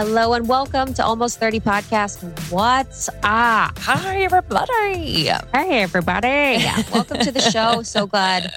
Hello and welcome to Almost 30 Podcast. What's up? Hi, everybody. Hey, everybody. welcome to the show. So glad,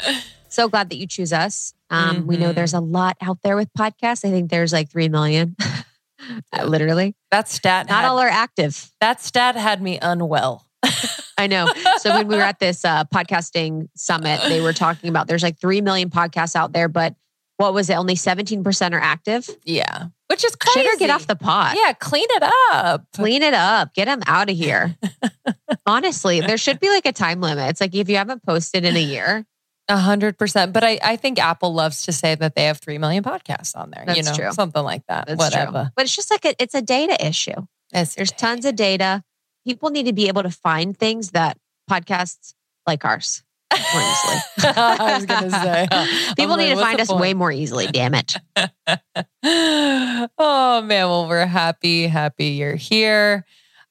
so glad that you choose us. Um, We know Mhm. there's a lot out there with podcasts. I think there's like 3 million, literally. That stat Not had, all are active. that stat had me unwell. I know. So when we were at this uh, podcasting summit, they were talking about there's like 3 million podcasts out there, but what was it? Only 17% are active. Yeah, which is crazy. Get off the pot. Yeah, clean it up. Clean it up. Get them out of here. Honestly, there should be like a time limit. It's like if you haven't posted in a year, A hundred percent. But I, I think Apple loves to say that they have three million podcasts on there. you know, true. something like that. that's Whatever. true. But it's just like a, it's a data issue. It's- There's tons of data. People need to be able to find things that podcasts like ours more easily. I was gonna say. People I'm need like, to find us way more easily. Damn it. oh man, well, we're happy, happy you're here.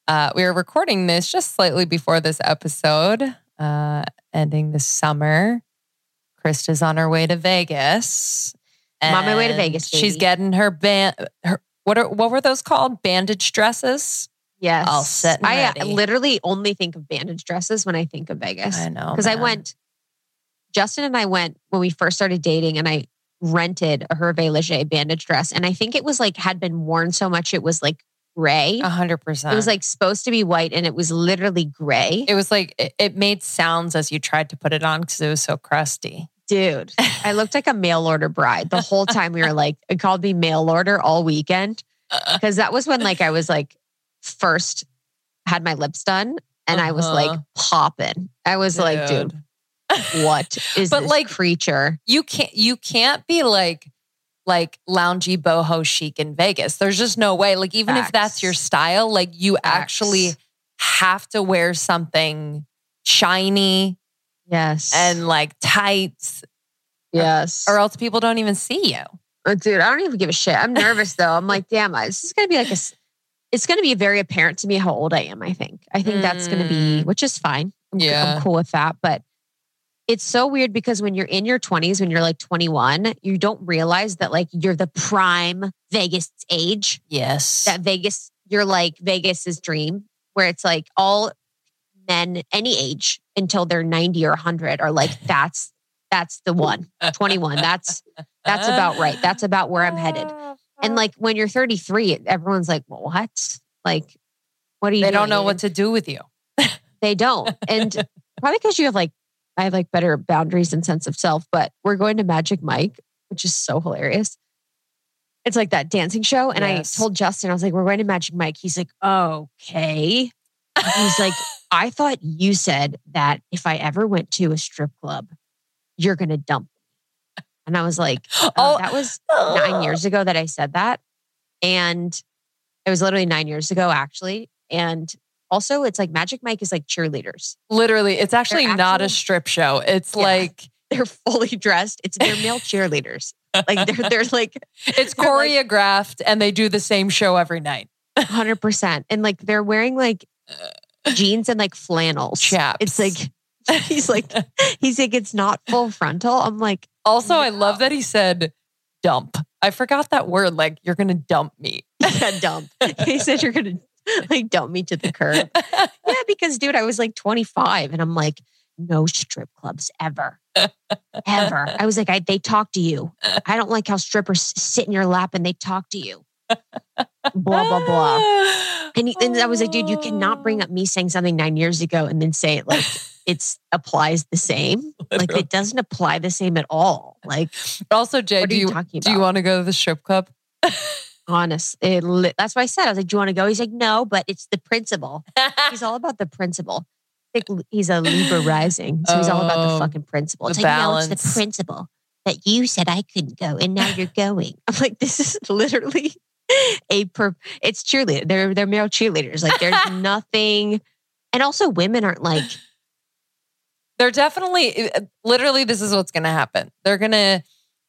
Uh, we are recording this just slightly before this episode, uh, ending the summer. Krista's on her way to Vegas. I'm on my way to Vegas, She's getting her band. Her, what are what were those called? Bandage dresses. Yes. All set and I uh, ready. literally only think of bandage dresses when I think of Vegas. I know Because I went, Justin and I went when we first started dating and I rented a Hervé Leger bandage dress. And I think it was like had been worn so much it was like gray. a hundred percent. It was like supposed to be white and it was literally gray. it was like it, it made sounds as you tried to put it on because it was so crusty. Dude, I looked like a mail order bride the whole time we were like, it called me mail order all weekend. Because that was when like I was like first had my lips done and I was like Uh-huh. popping. I was like, dude, what is But, this like, creature? you can't you can't be like like loungy boho chic in Vegas. There's just no way. Like even if that's your style, like you Facts. actually have to wear something shiny Yes. and like tights yes. or else people don't even see you. Oh, dude, I don't even give a shit. I'm nervous though. I'm like, damn, I- this is gonna be like a. It's gonna be very apparent to me how old I am. I think. I think that's gonna be, Mm. which is fine. I'm, Yeah. I'm cool with that. But it's so weird because when you're in your 20s, when you're like 21, you don't realize that like you're the prime Vegas age. Yes. That Vegas, you're like Vegas's dream, where it's like all men any age until they're 90 or 100 are like that's that's the one 21 that's that's about right that's about where i'm headed and like when you're 33, everyone's like, well, what? Like, what do you they doing? don't know what to do with you. They don't. And probably because you have like, I have like better boundaries and sense of self, but we're going to Magic Mike, which is so hilarious. It's like that dancing show. And Yes. I told Justin, I was like, we're going to Magic Mike. He's like, okay. He's like, I thought you said that if I ever went to a strip club, you're going to dump. And I was like, oh, Oh. that was nine years ago that I said that. And it was literally nine years ago, actually. And also, it's like Magic Mike is like cheerleaders. Literally, it's actually not a strip show. It's Yeah. like They're fully dressed. It's they're male cheerleaders. Like they're they're like it's They're like- choreographed and they do the same show every night. hundred percent. And like they're wearing like jeans and like flannels. Chaps. It's like he's like he's like it's not full frontal. I'm like Also, I love that he said dump. I forgot that word. Like, you're going to dump me. yeah, dump. he said you're gonna like dump me to the curb. Yeah, because dude, I was like 25 and I'm like, no strip clubs ever. Ever. I was like, I, they talk to you. I don't like how strippers sit in your lap and they talk to you. Blah, blah, blah. And, he, and I was like, dude, you cannot bring up me saying something nine years ago and then say it like it's applies the same. Like it doesn't apply the same at all. Like, Also, Jay, what do you you, do you want to go to the strip club? honest, it, that's what I said. I was like, do you want to go? He's like, no, but it's the principle. He's all about the principle. Think he's a Libra rising, so he's all about the Oh, fucking principle. It's the like, no, it's the principle that you said I couldn't go, and now you're going. I'm like, this is literally a per. It's cheerleader. They're they're male cheerleaders. Like, there's nothing, and also women aren't like, They're definitely, uh, literally, this is what's going to happen. They're going to,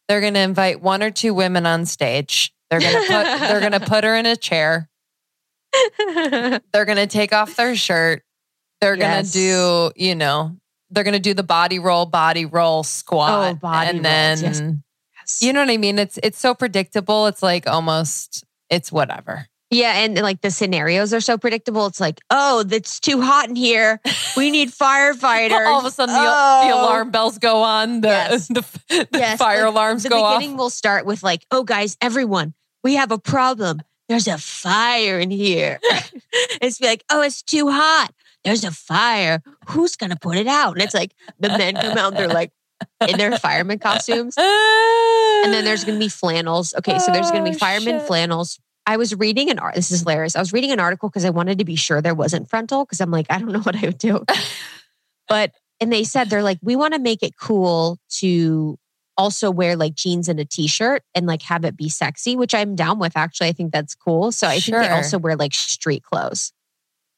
they're going to invite one or two women on stage. They're going to put, they're going to put her in a chair. They're going to take off their shirt. They're going to do, you know, they're going to do the body roll, body roll squat. Oh, body and rolls, then, yes. you know what I mean? It's, it's so predictable. It's like almost, it's whatever. Yeah, and like the scenarios are so predictable. It's like, oh, it's too hot in here. We need firefighters. All of a sudden, the, the Oh. alarm bells go on. The, Yes. the, the Yes, fire like, alarms the go off. The beginning will start with like, oh, guys, everyone, we have a problem. There's a fire in here. it's like, oh, it's too hot. There's a fire. Who's gonna put it out? And it's like the men come out and they're like in their fireman costumes. And then there's going to be flannels. Okay, so there's going to Oh, be fireman shit. flannels. I was reading an art. This is hilarious. I was reading an article because I wanted to be sure there wasn't frontal because I'm like, I don't know what I would do. but and they said they're like, we want to make it cool to also wear like jeans and a t-shirt and like have it be sexy, which I'm down with. Actually, I think that's cool. So I think they also wear like street clothes.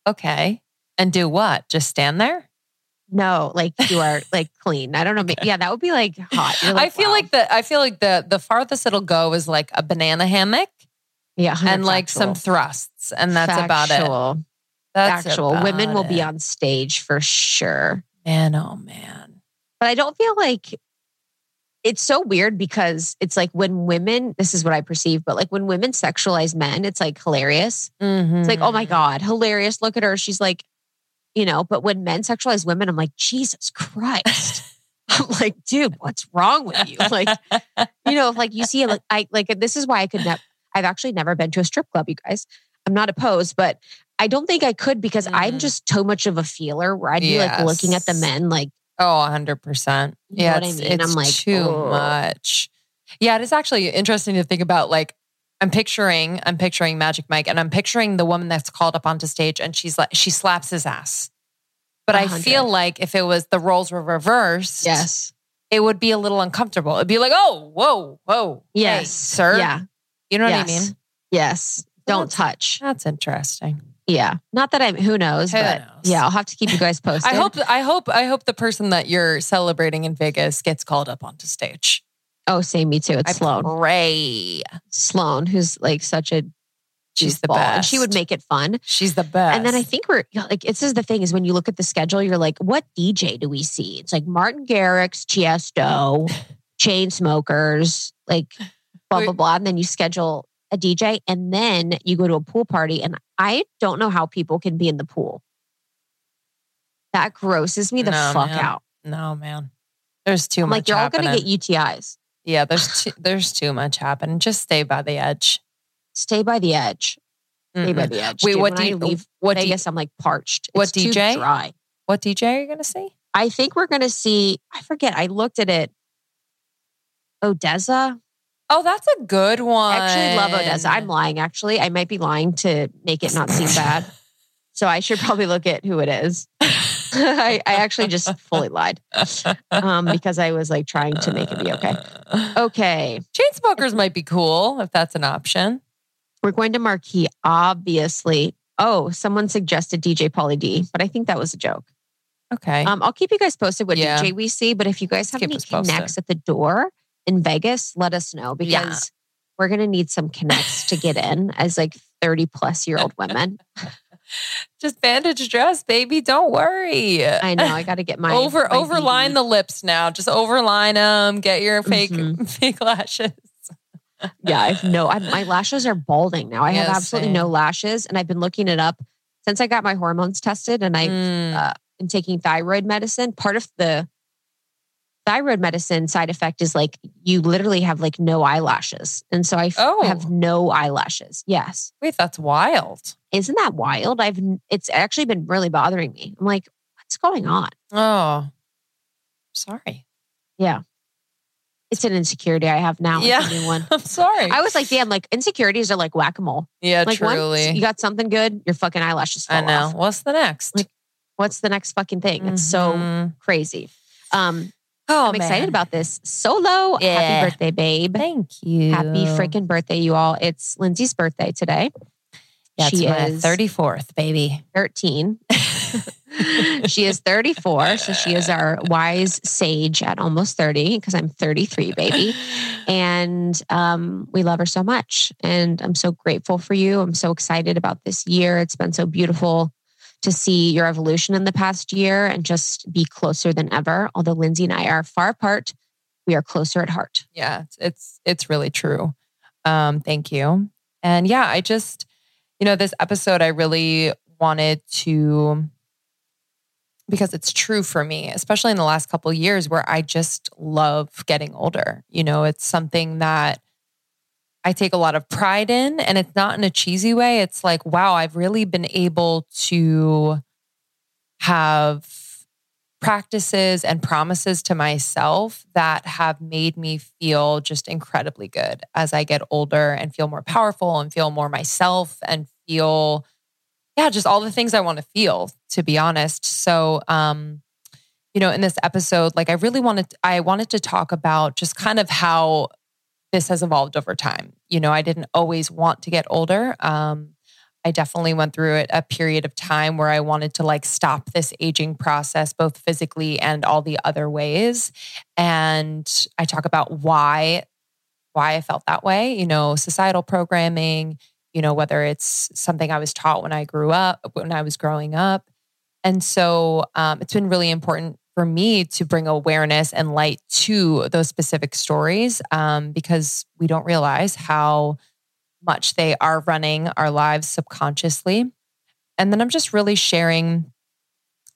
okay. And do what? Just stand there? No, like you are like clean. I don't know. but Yeah, that would be like hot. You're I feel wow. like the I feel like the the farthest it'll go is like a banana hammock yeah, and like some thrusts, and that's about it. Factual. That's Actual women will be on stage for sure. Man, oh man. But I don't feel like it's so weird because it's like when women, this is what I perceive, but like when women sexualize men, it's like hilarious. It's like, oh my Mhm. God, hilarious. Look at her. She's like, you know, but when men sexualize women, I'm like, Jesus Christ. I'm like, dude, what's wrong with you? Like, you know, like you see, like, I like this is why I could never, I've actually never been to a strip club, you guys. I'm not opposed, but I don't think I could because I'm Mm. just too much of a feeler where I'd be like looking at the men like, Oh, 100%. You yeah, what I it's, mean? it's I'm like, too "Ugh." much. Yeah, it is actually interesting to think about like I'm picturing I'm picturing Magic Mike and I'm picturing the woman that's called up onto stage and she's like she slaps his ass. But A I hundred. feel like if it was the roles were reversed, yes, it would be a little uncomfortable. It'd be like, "Oh, whoa, whoa. hey, yes, sir." Yeah. You know what yes. I mean? Yes. Don't That's- touch. That's interesting. Yeah. Not that I'm who knows, Who but knows? yeah, I'll have to keep you guys posted. I hope I hope I hope the person that you're celebrating in Vegas gets called up onto stage. Oh, same me too. It's I Sloan. Ray. Sloan, who's like such a She's the best. And she would make it fun. She's the best. And then I think we're like, this is the thing is when you look at the schedule, you're like, what DJ do we see? It's like Martin Garrix, Tiesto, Chainsmokers, like blah, blah, blah. And then you schedule a DJ and then you go to a pool party. And I don't know how people can be in the pool. That grosses me the No, fuck man. out. no, man. There's too I'm much. like, you're all going to get UTIs. Yeah, there's too, there's too much happening. Just stay by the edge. Stay by the edge. Stay by Mm-mm. the edge. Wait, dude. what do you leave what Vegas, I'm like parched. what It's DJ? dry. what DJ are you gonna see? I think we're going to see, I forget, I looked at it. ODESZA. Oh, that's a good one. I actually love ODESZA. I'm lying, actually. I might be lying to make it not seem bad. So I should probably look at who it is. I, I actually just fully lied um, because I was like trying to make it be okay. Okay. Chainsmokers might be cool if that's an option. We're going to Marquee, obviously. Oh, someone suggested DJ Pauly D, but I think that was a joke. Okay. Um, I'll keep you guys posted what Yeah. DJ we see, but if you guys have Keep any connects at the door in Vegas, let us know because Yeah. we're going to need some connects to get in as like 30 plus year old women. Just bandage dress, baby. Don't worry. I know I got to get my Over my overline BD. the lips now. Just overline them. Get your fake Mhm. fake lashes. Yeah, I've no. I, my lashes are balding now. I have absolutely same. no lashes, and I've been looking it up since I got my hormones tested, and I've Mm. uh, been taking thyroid medicine. Part of the thyroid medicine side effect is like you literally have like no eyelashes, and so I Oh. have no eyelashes. Yes, Wait, that's wild. isn't that wild? I've it's actually been really bothering me. I'm like, what's going on? Oh, sorry. Yeah. It's an insecurity I have now. Yeah. It's a new one. I'm sorry. I was like, damn, like insecurities are like whack a mole. yeah, Like truly. you got something good, your fucking eyelashes fall I know. off. What's the next? Like, What's the next fucking thing? It's so Mhm. crazy. Um, Oh, I'm excited about this. Solo, Yeah. happy birthday, babe. Thank you. Happy freaking birthday, you all. It's Lindsey's birthday today. Yeah, she my is 34th, baby. 13. she is 34. So she is our wise sage at almost 30 because I'm 33, baby. And um, we love her so much. And I'm so grateful for you. I'm so excited about this year. It's been so beautiful to see your evolution in the past year and just be closer than ever. Although Lindsey and I are far apart, we are closer at heart. yeah, it's it's, really true. Um, thank you. And yeah, I just, you know, this episode, I really wanted to, because it's true for me, especially in the last couple years where I just love getting older. You know, it's something that I take a lot of pride in, and it's not in a cheesy way. It's like, wow, I've really been able to have practices and promises to myself that have made me feel just incredibly good as I get older and feel more powerful and feel more myself and feel yeah, just all the things I want to feel to be honest. So um you know, in this episode like I really wanted I wanted to talk about just kind of how this has evolved over time. You know, I didn't always want to get older. Um I definitely went through a period of time where I wanted to like stop this aging process, both physically and all the other ways. And I talk about why, why I felt that way, you know, societal programming, you know, whether it's something I was taught when I grew up, when I was growing up. And so um, it's been really important for me to bring awareness and light to those specific stories um, because we don't realize how much they are running our lives subconsciously. And then I'm just really sharing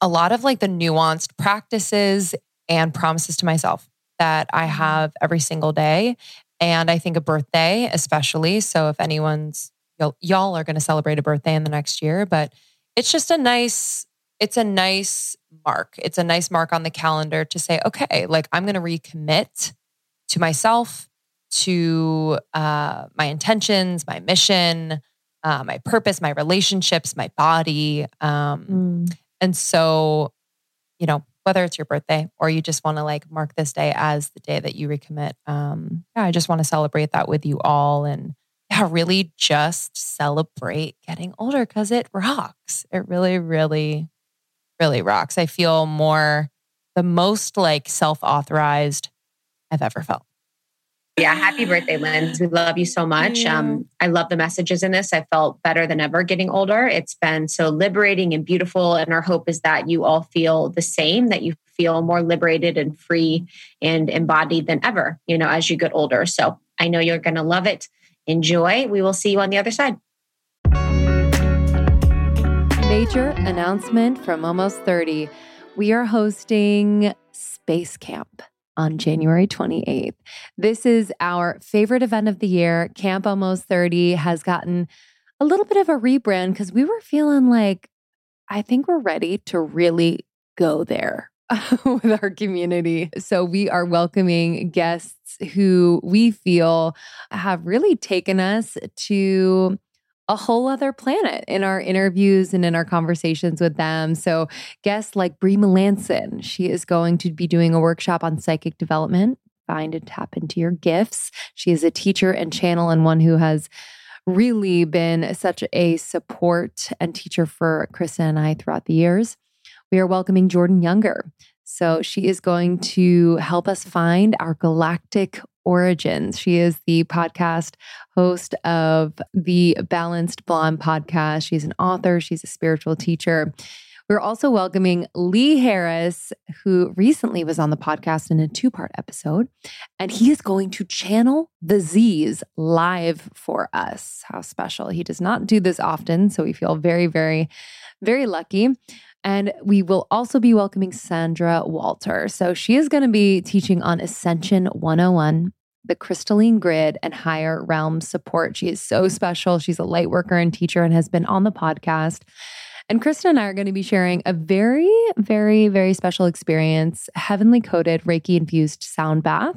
a lot of like the nuanced practices and promises to myself that I mm-hmm. have every single day. And I think a birthday, especially. So if anyone's, y'all are going to celebrate a birthday in the next year, but it's just a nice, it's a nice mark. It's a nice mark on the calendar to say, okay, like I'm going to recommit to myself to uh, my intentions, my mission, uh, my purpose, my relationships, my body. Um, mm. And so, you know, whether it's your birthday or you just want to like mark this day as the day that you recommit, um, yeah, I just want to celebrate that with you all and yeah, really just celebrate getting older because it rocks. It really, really, really rocks. I feel more the most like self authorized I've ever felt. Yeah, happy birthday, Linz. We love you so much. Um, I love the messages in this. I felt better than ever getting older. It's been so liberating and beautiful. And our hope is that you all feel the same, that you feel more liberated and free and embodied than ever, you know, as you get older. So I know you're going to love it. Enjoy. We will see you on the other side. Major announcement from Almost 30. We are hosting Space Camp on January 28th. This is our favorite event of the year. Camp Almost 30 has gotten a little bit of a rebrand because we were feeling like, I think we're ready to really go there with our community. So we are welcoming guests who we feel have really taken us to a whole other planet in our interviews and in our conversations with them. So, guests like Bree Melanson, she is going to be doing a workshop on psychic development. Find and tap into your gifts. She is a teacher and channel, and one who has really been such a support and teacher for Krista and I throughout the years. We are welcoming Jordan Younger. So, she is going to help us find our galactic origins. She is the podcast host of the Balanced Blonde podcast. She's an author, she's a spiritual teacher. We're also welcoming Lee Harris, who recently was on the podcast in a two part episode, and he is going to channel the Z's live for us. How special. He does not do this often, so we feel very, very, very lucky. And we will also be welcoming Sandra Walter. So she is going to be teaching on Ascension 101, the crystalline grid, and higher realm support. She is so special. She's a light worker and teacher and has been on the podcast. And Krista and I are going to be sharing a very, very, very special experience heavenly coded Reiki infused sound bath.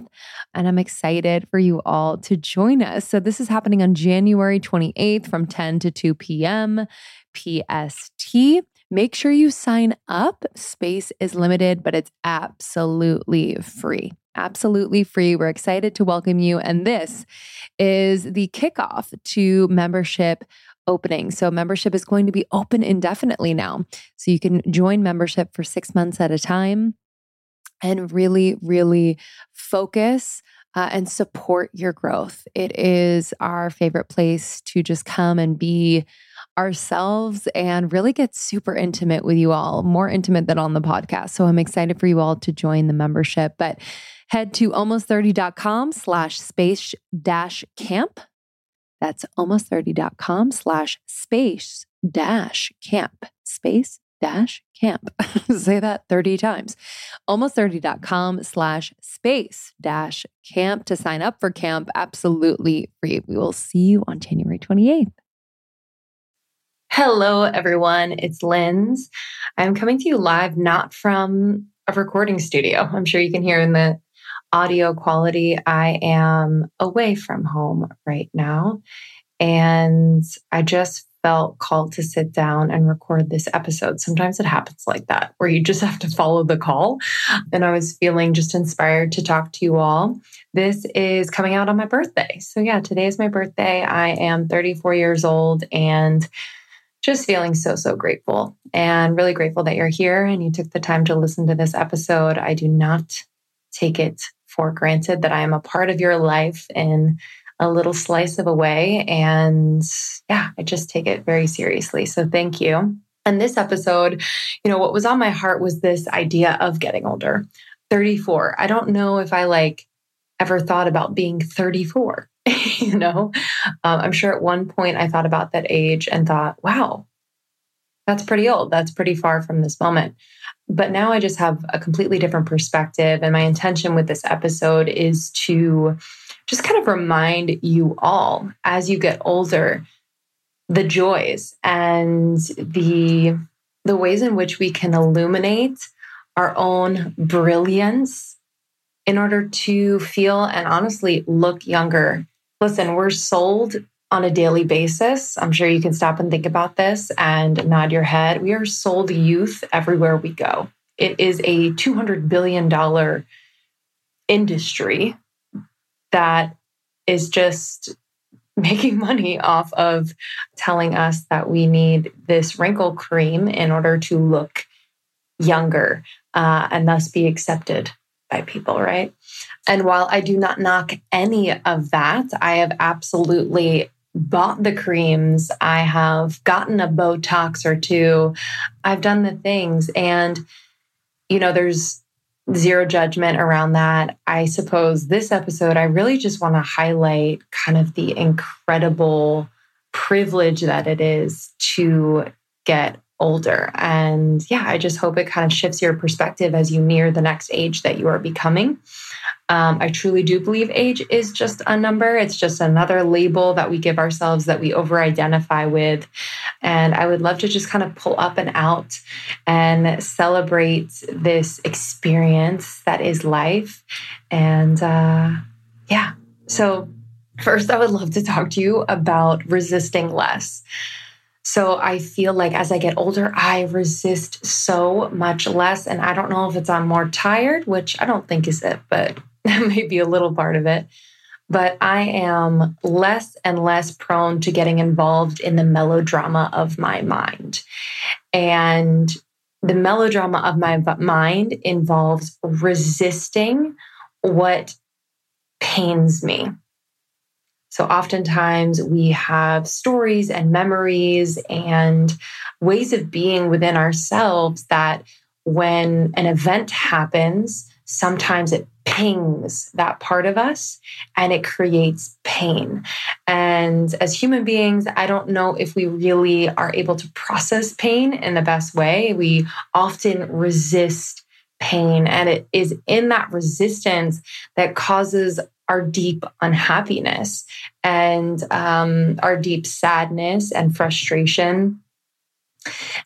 And I'm excited for you all to join us. So, this is happening on January 28th from 10 to 2 p.m. PST. Make sure you sign up. Space is limited, but it's absolutely free. Absolutely free. We're excited to welcome you. And this is the kickoff to membership opening. So, membership is going to be open indefinitely now. So, you can join membership for six months at a time and really, really focus uh, and support your growth. It is our favorite place to just come and be ourselves and really get super intimate with you all, more intimate than on the podcast. So I'm excited for you all to join the membership. But head to almost30.com slash space dash camp. That's almost30.com slash space dash camp. Space dash camp. Say that 30 times. Almost30.com slash space dash camp to sign up for camp absolutely free. We will see you on January 28th. Hello, everyone. It's Linz. I'm coming to you live, not from a recording studio. I'm sure you can hear in the audio quality. I am away from home right now. And I just felt called to sit down and record this episode. Sometimes it happens like that, where you just have to follow the call. And I was feeling just inspired to talk to you all. This is coming out on my birthday. So, yeah, today is my birthday. I am 34 years old and just feeling so, so grateful and really grateful that you're here and you took the time to listen to this episode. I do not take it for granted that I am a part of your life in a little slice of a way. And yeah, I just take it very seriously. So thank you. And this episode, you know, what was on my heart was this idea of getting older. 34. I don't know if I like ever thought about being 34. you know, um, I'm sure at one point I thought about that age and thought, wow, that's pretty old. That's pretty far from this moment. But now I just have a completely different perspective. And my intention with this episode is to just kind of remind you all as you get older the joys and the the ways in which we can illuminate our own brilliance in order to feel and honestly look younger. Listen, we're sold on a daily basis. I'm sure you can stop and think about this and nod your head. We are sold youth everywhere we go. It is a $200 billion industry that is just making money off of telling us that we need this wrinkle cream in order to look younger uh, and thus be accepted by people, right? And while I do not knock any of that, I have absolutely bought the creams, I have gotten a Botox or two, I've done the things. And, you know, there's zero judgment around that. I suppose this episode, I really just want to highlight kind of the incredible privilege that it is to get older. And yeah, I just hope it kind of shifts your perspective as you near the next age that you are becoming. Um, I truly do believe age is just a number. It's just another label that we give ourselves that we over identify with. And I would love to just kind of pull up and out and celebrate this experience that is life. And uh, yeah, so first, I would love to talk to you about resisting less. So I feel like as I get older, I resist so much less. And I don't know if it's I'm more tired, which I don't think is it, but that may be a little part of it. But I am less and less prone to getting involved in the melodrama of my mind. And the melodrama of my mind involves resisting what pains me. So, oftentimes we have stories and memories and ways of being within ourselves that when an event happens, sometimes it pings that part of us and it creates pain. And as human beings, I don't know if we really are able to process pain in the best way. We often resist pain, and it is in that resistance that causes our deep unhappiness and um, our deep sadness and frustration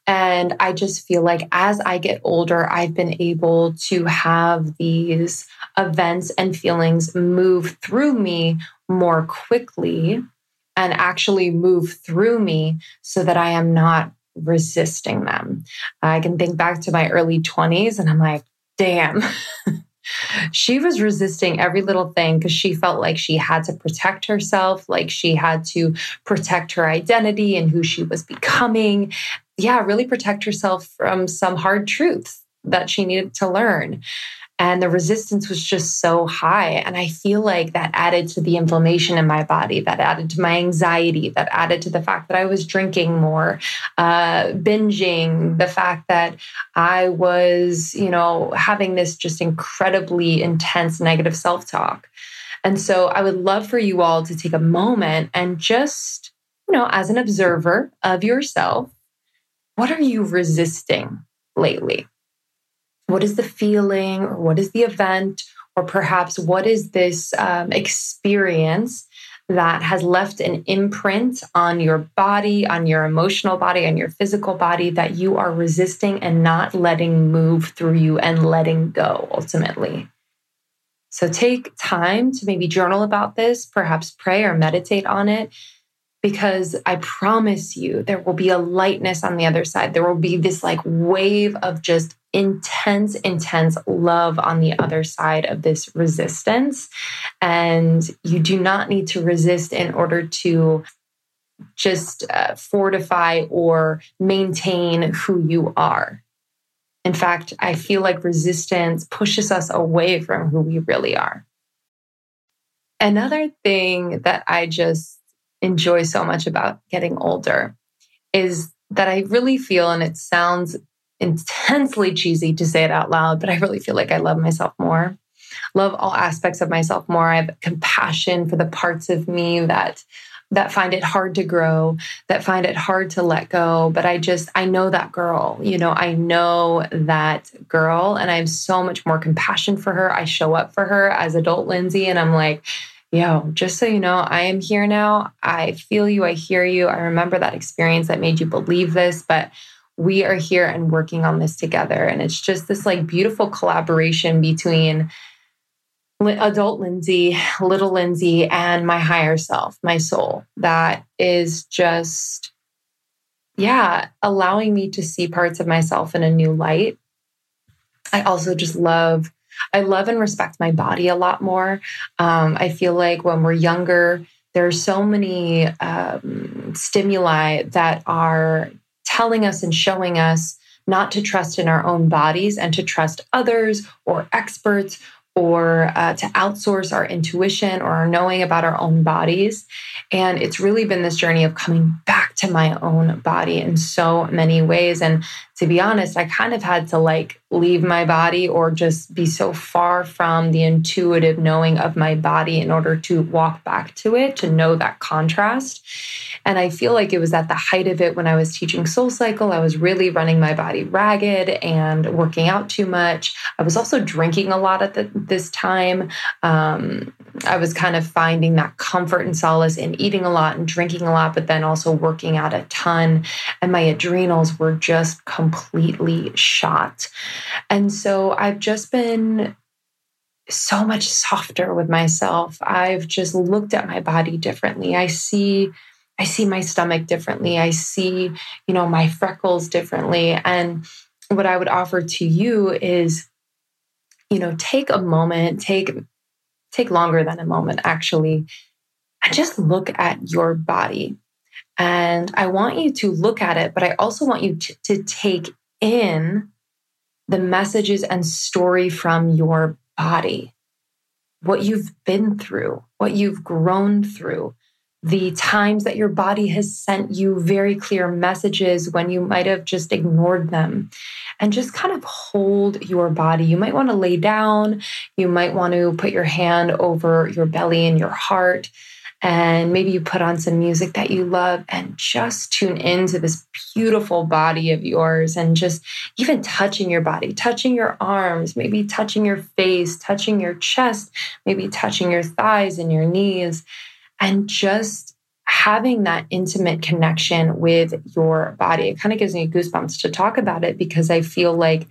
and I just feel like as I get older, I've been able to have these events and feelings move through me more quickly and actually move through me so that I am not resisting them. I can think back to my early 20s and I'm like, damn. she was resisting every little thing because she felt like she had to protect herself, like she had to protect her identity and who she was becoming yeah, really protect herself from some hard truths that she needed to learn. And the resistance was just so high. And I feel like that added to the inflammation in my body, that added to my anxiety, that added to the fact that I was drinking more, uh, binging, the fact that I was, you know, having this just incredibly intense negative self talk. And so I would love for you all to take a moment and just, you know, as an observer of yourself, what are you resisting lately? What is the feeling or what is the event? Or perhaps what is this um, experience that has left an imprint on your body, on your emotional body, on your physical body that you are resisting and not letting move through you and letting go ultimately. So take time to maybe journal about this, perhaps pray or meditate on it, because I promise you there will be a lightness on the other side. There will be this like wave of just intense, intense love on the other side of this resistance. And you do not need to resist in order to just uh, fortify or maintain who you are. In fact, I feel like resistance pushes us away from who we really are. Another thing that I just enjoy so much about getting older is that I really feel, and it sounds intensely cheesy to say it out loud, but I really feel like I love myself more. Love all aspects of myself more. I have compassion for the parts of me that that find it hard to grow, that find it hard to let go. But I just, I know that girl, you know, I know that girl, and I have so much more compassion for her. I show up for her as adult Lindsey, and I'm like, yo, just so you know, I am here now. I feel you. I hear you. I remember that experience that made you believe this, but we are here and working on this together. And it's just this like beautiful collaboration between adult Lindsey, little Lindsey, and my higher self, my soul, that is just, yeah, allowing me to see parts of myself in a new light. I also just love, I love and respect my body a lot more. Um, I feel like when we're younger, there are so many um, stimuli that are telling us and showing us not to trust in our own bodies and to trust others or experts or uh, to outsource our intuition or our knowing about our own bodies. And it's really been this journey of coming back to my own body in so many ways. And to be honest, I kind of had to like leave my body or just be so far from the intuitive knowing of my body in order to walk back to it, to know that contrast. And I feel like it was at the height of it when I was teaching SoulCycle. I was really running my body ragged and working out too much. I was also drinking a lot at the, this time. Um, I was kind of finding that comfort and solace in eating a lot and drinking a lot, but then also working out a ton. And my adrenals were just completely shot. And so I've just been so much softer with myself. I've just looked at my body differently. I see I see my stomach differently. I see, you know, my freckles differently. And what I would offer to you is, you know, take a moment, take take longer than a moment actually, and just look at your body. And I want you to look at it, but I also want you to, to take in the messages and story from your body, what you've been through, what you've grown through, the times that your body has sent you very clear messages when you might have just ignored them. And just kind of hold your body. You might want to lay down. You might want to put your hand over your belly and your heart. And maybe you put on some music that you love and just tune into this beautiful body of yours and just even touching your body, touching your arms, maybe touching your face, touching your chest, maybe touching your thighs and your knees and just having that intimate connection with your body. It kind of gives me goosebumps to talk about it because I feel like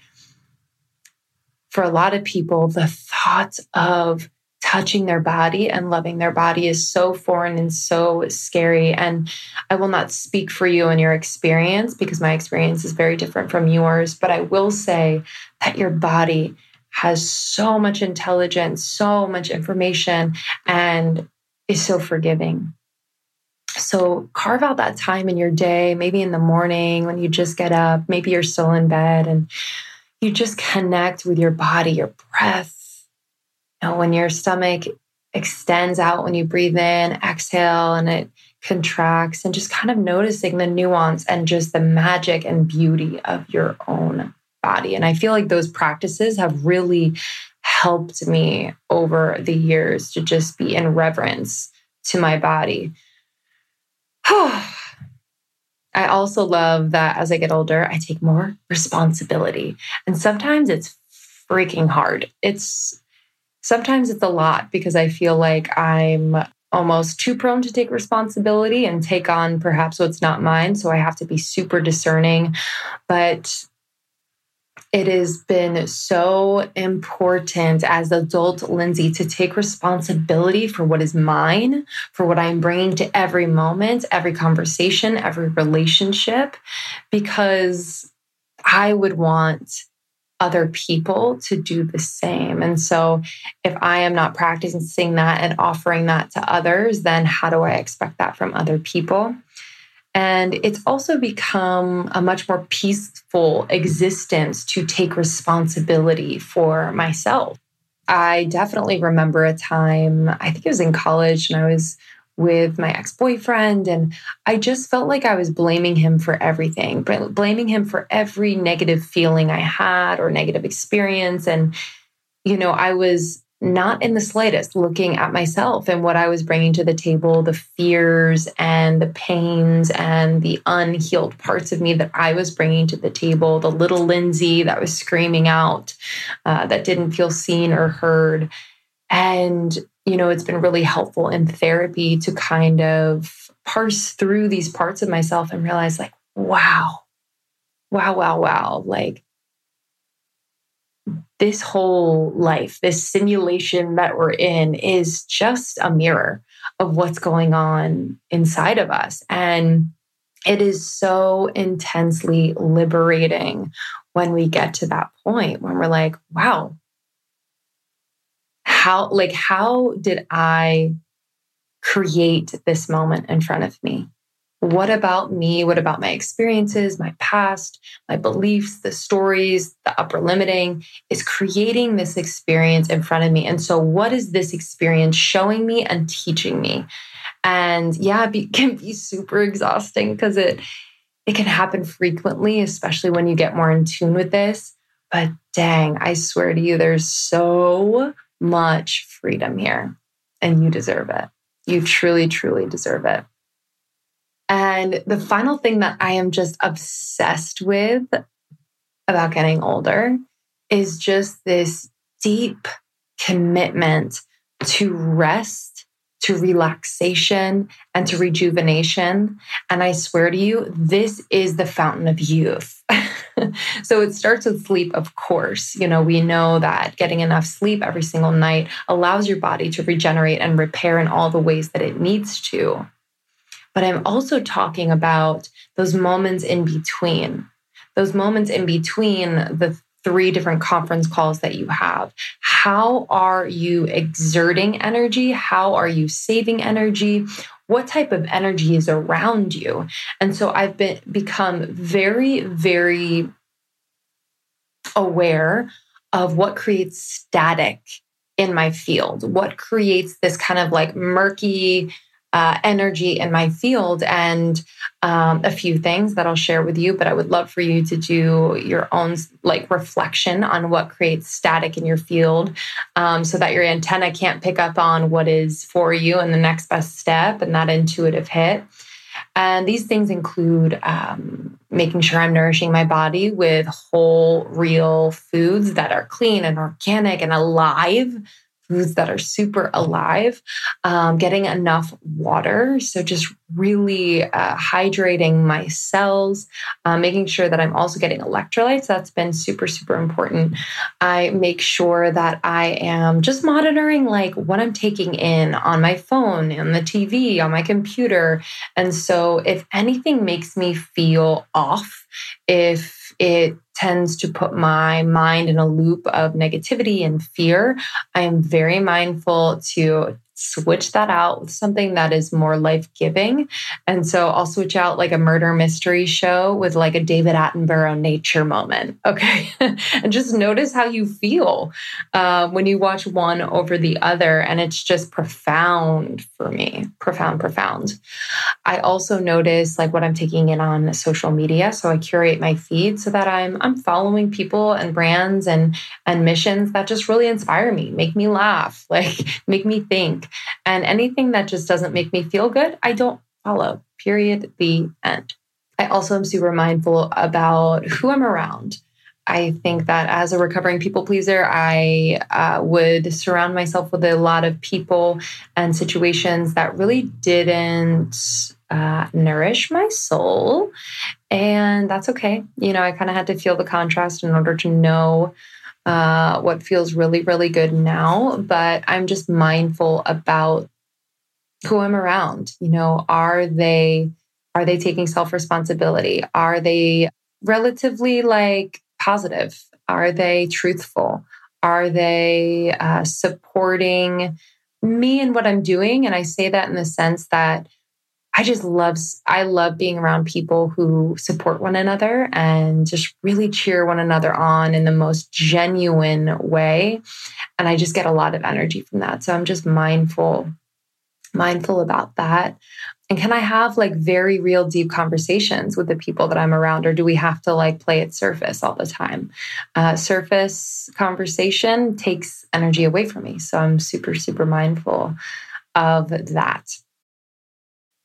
for a lot of people, the thought of touching their body and loving their body is so foreign and so scary. And I will not speak for you and your experience because my experience is very different from yours. But I will say that your body has so much intelligence, so much information, and is so forgiving. So carve out that time in your day, maybe in the morning when you just get up, maybe you're still in bed and you just connect with your body, your breath. Know, when your stomach extends out when you breathe in, exhale, and it contracts, and just kind of noticing the nuance and just the magic and beauty of your own body. And I feel like those practices have really helped me over the years to just be in reverence to my body. I also love that as I get older, I take more responsibility. And sometimes it's freaking hard. It's sometimes it's a lot because I feel like I'm almost too prone to take responsibility and take on perhaps what's not mine. So I have to be super discerning. But it has been so important as adult Lindsey to take responsibility for what is mine, for what I'm bringing to every moment, every conversation, every relationship, because I would want other people to do the same. And so, if I am not practicing that and offering that to others, then how do I expect that from other people? And it's also become a much more peaceful existence to take responsibility for myself. I definitely remember a time, I think it was in college, and I was with my ex boyfriend, and I just felt like I was blaming him for everything, blaming him for every negative feeling I had or negative experience. And, you know, I was not in the slightest looking at myself and what I was bringing to the table, the fears and the pains and the unhealed parts of me that I was bringing to the table, the little Lindsey that was screaming out, uh, that didn't feel seen or heard. And, you know, it's been really helpful in therapy to kind of parse through these parts of myself and realize, like, wow, wow, wow, wow. Like, this whole life, this simulation that we're in, is just a mirror of what's going on inside of us. And it is so intensely liberating when we get to that point when we're like, wow, how, like, how did I create this moment in front of me? What about me? What about my experiences, my past, my beliefs, the stories, the upper limiting is creating this experience in front of me. And so, what is this experience showing me and teaching me? And yeah, it can be super exhausting because it it can happen frequently, especially when you get more in tune with this. But dang, I swear to you, there's so much freedom here, and you deserve it. You truly, truly deserve it. And the final thing that I am just obsessed with about getting older is just this deep commitment to rest, to relaxation, and to rejuvenation. And I swear to you, this is the fountain of youth. so it starts with sleep, of course. You know, we know that getting enough sleep every single night allows your body to regenerate and repair in all the ways that it needs to. But I'm also talking about those moments in between, those moments in between the three different conference calls that you have. How are you exerting energy? How are you saving energy? What type of energy is around you? And so I've been become very, very aware of what creates static in my field, what creates this kind of like murky, uh, energy in my field and um, a few things that I'll share with you. But I would love for you to do your own like reflection on what creates static in your field um, so that your antenna can't pick up on what is for you and the next best step and that intuitive hit. And these things include um, making sure I'm nourishing my body with whole, real foods that are clean and organic and alive foods that are super alive, um, getting enough water. So, just really uh, hydrating my cells, uh, making sure that I'm also getting electrolytes. That's been super, super important. I make sure that I am just monitoring like what I'm taking in on my phone, on the TV, on my computer. And so, if anything makes me feel off, if it tends to put my mind in a loop of negativity and fear. I am very mindful to switch that out with something that is more life giving. And so I'll switch out like a murder mystery show with like a David Attenborough nature moment. Okay. and just notice how you feel uh, when you watch one over the other. And it's just profound for me. Profound, profound. I also notice like what I'm taking in on social media. So I curate my feed so that I'm I'm following people and brands and and missions that just really inspire me, make me laugh, like make me think. And anything that just doesn't make me feel good, I don't follow. Period. The end. I also am super mindful about who I'm around. I think that as a recovering people pleaser, I uh, would surround myself with a lot of people and situations that really didn't uh, nourish my soul. And that's okay. You know, I kind of had to feel the contrast in order to know uh, what feels really, really good now. But I'm just mindful about who I'm around. You know, are they are they taking self responsibility? Are they relatively like positive? Are they truthful? Are they uh, supporting me and what I'm doing? And I say that in the sense that I just love I love being around people who support one another and just really cheer one another on in the most genuine way and I just get a lot of energy from that. So I'm just mindful mindful about that. And can I have like very real deep conversations with the people that I'm around, or do we have to like play it surface all the time? Uh, surface conversation takes energy away from me. So I'm super, super mindful of that.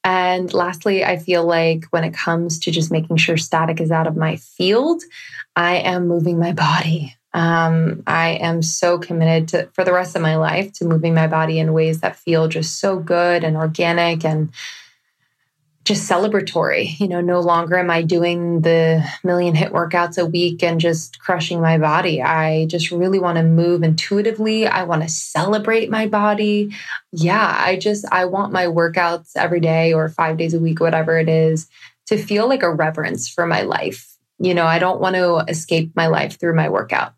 And lastly, I feel like when it comes to just making sure static is out of my field, I am moving my body. Um, I am so committed to for the rest of my life to moving my body in ways that feel just so good and organic and just celebratory. You know, no longer am I doing the million hit workouts a week and just crushing my body. I just really want to move intuitively. I want to celebrate my body. Yeah, I just, I want my workouts every day or five days a week, whatever it is, to feel like a reverence for my life. You know, I don't want to escape my life through my workout.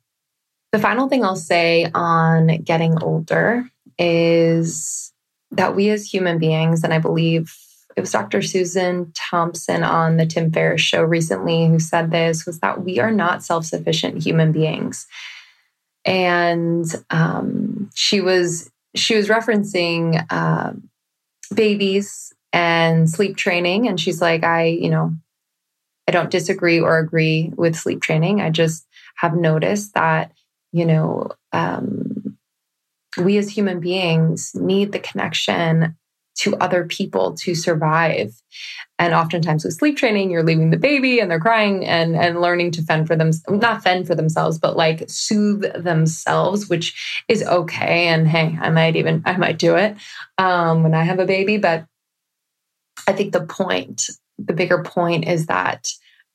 The final thing I'll say on getting older is that we as human beings, and I believe it was Dr. Susan Thompson on the Tim Ferriss show recently who said this was that we are not self sufficient human beings. And um, she was she was referencing uh, babies and sleep training, and she's like, I you know, I don't disagree or agree with sleep training. I just have noticed that you know um, we as human beings need the connection to other people to survive. And oftentimes with sleep training, you're leaving the baby and they're crying and, and learning to fend for them, not fend for themselves, but like soothe themselves, which is okay. And hey, I might even, I might do it um, when I have a baby. But I think the point, the bigger point is that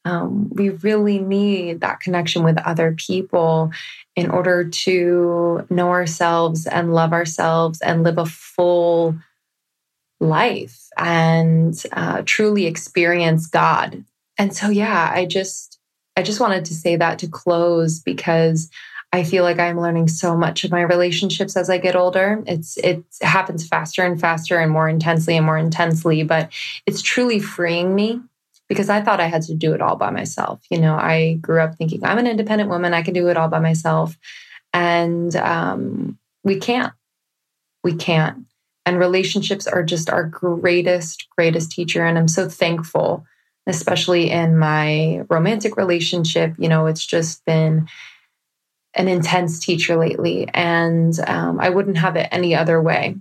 um, we really need that connection with other people in order to know ourselves and love ourselves and live a full life and uh, truly experience God. And so, yeah, I just, I just wanted to say that to close because I feel like I'm learning so much of my relationships as I get older. It's it happens faster and faster and more intensely and more intensely, but it's truly freeing me because I thought I had to do it all by myself. You know, I grew up thinking I'm an independent woman, I can do it all by myself, and um, we can't. We can't. And relationships are just our greatest, greatest teacher. And I'm so thankful, especially in my romantic relationship. You know, it's just been an intense teacher lately. And um, I wouldn't have it any other way.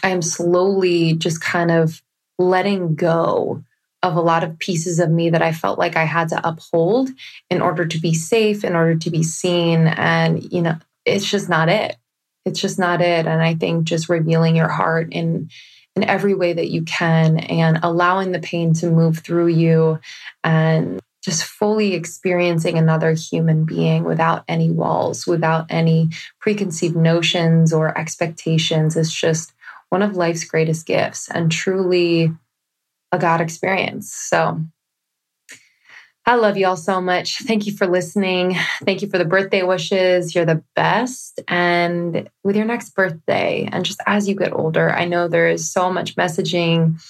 I am slowly just kind of letting go of a lot of pieces of me that I felt like I had to uphold in order to be safe, in order to be seen. And, you know, it's just not it it's just not it. And i think just revealing your heart in in every way that you can and allowing the pain to move through you and just fully experiencing another human being without any walls without any preconceived notions or expectations is just one of life's greatest gifts and truly a god experience. So I love you all so much. Thank you for listening. Thank you for the birthday wishes. You're the best. And with your next birthday, and just as you get older, I know there is so much messaging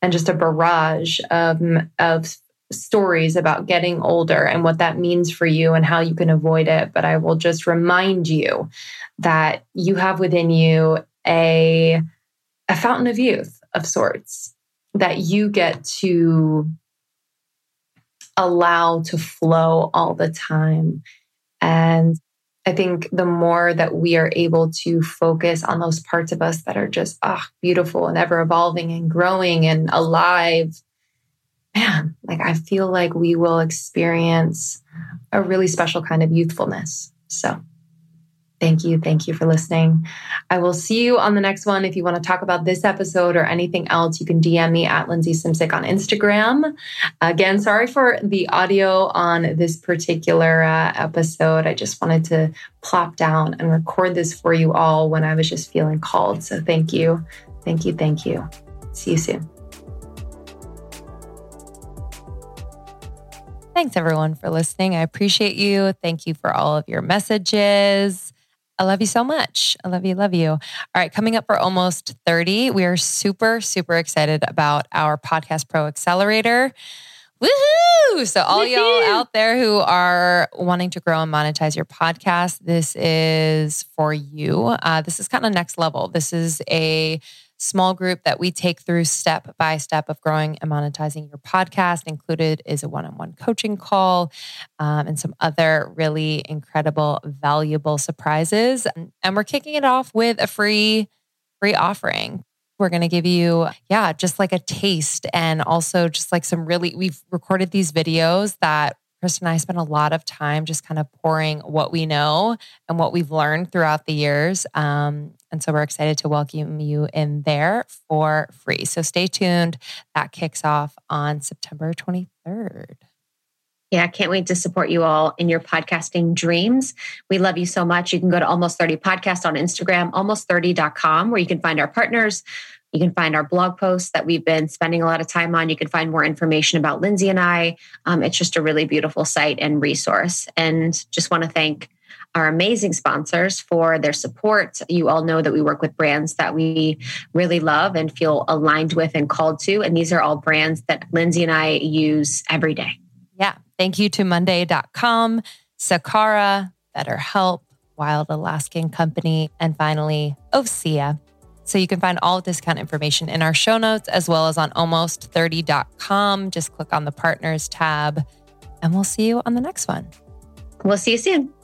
and just a barrage of, of stories about getting older and what that means for you and how you can avoid it. But I will just remind you that you have within you a, a fountain of youth of sorts that you get to allow to flow all the time. And I think the more that we are able to focus on those parts of us that are just ah beautiful and ever evolving and growing and alive, man, like I feel like we will experience a really special kind of youthfulness. So Thank you. Thank you for listening. I will see you on the next one. If you want to talk about this episode or anything else, you can DM me at Lindsey Simcik on Instagram. Again, sorry for the audio on this particular uh, episode. I just wanted to plop down and record this for you all when I was just feeling called. So thank you. Thank you. Thank you. See you soon. Thanks everyone for listening. I appreciate you. Thank you for all of your messages. I love you so much. I love you, love you. All right, coming up for almost 30, we are super, super excited about our Podcast Pro Accelerator. Woohoo! So, all y'all out there who are wanting to grow and monetize your podcast, this is for you. Uh, this is kind of next level. This is a small group that we take through step by step of growing and monetizing your podcast. Included is a one on one coaching call um, and some other really incredible, valuable surprises. And we're kicking it off with a free, free offering. We're going to give you, yeah, just like a taste and also just like some really, we've recorded these videos that Chris and I spent a lot of time just kind of pouring what we know and what we've learned throughout the years. Um, and so we're excited to welcome you in there for free. So stay tuned. That kicks off on September 23rd. Yeah, can't wait to support you all in your podcasting dreams. We love you so much. You can go to Almost 30 Podcast on Instagram, almost30.com, where you can find our partners, you can find our blog posts that we've been spending a lot of time on. You can find more information about Lindsey and I. Um, it's just a really beautiful site and resource. And just want to thank our amazing sponsors for their support. You all know that we work with brands that we really love and feel aligned with and called to. And these are all brands that Lindsey and I use every day. Yeah. Thank you to Monday.com, Sakara, BetterHelp, Wild Alaskan Company, and finally, Osea. So you can find all discount information in our show notes as well as on almost30.com. Just click on the partners tab and we'll see you on the next one. We'll see you soon.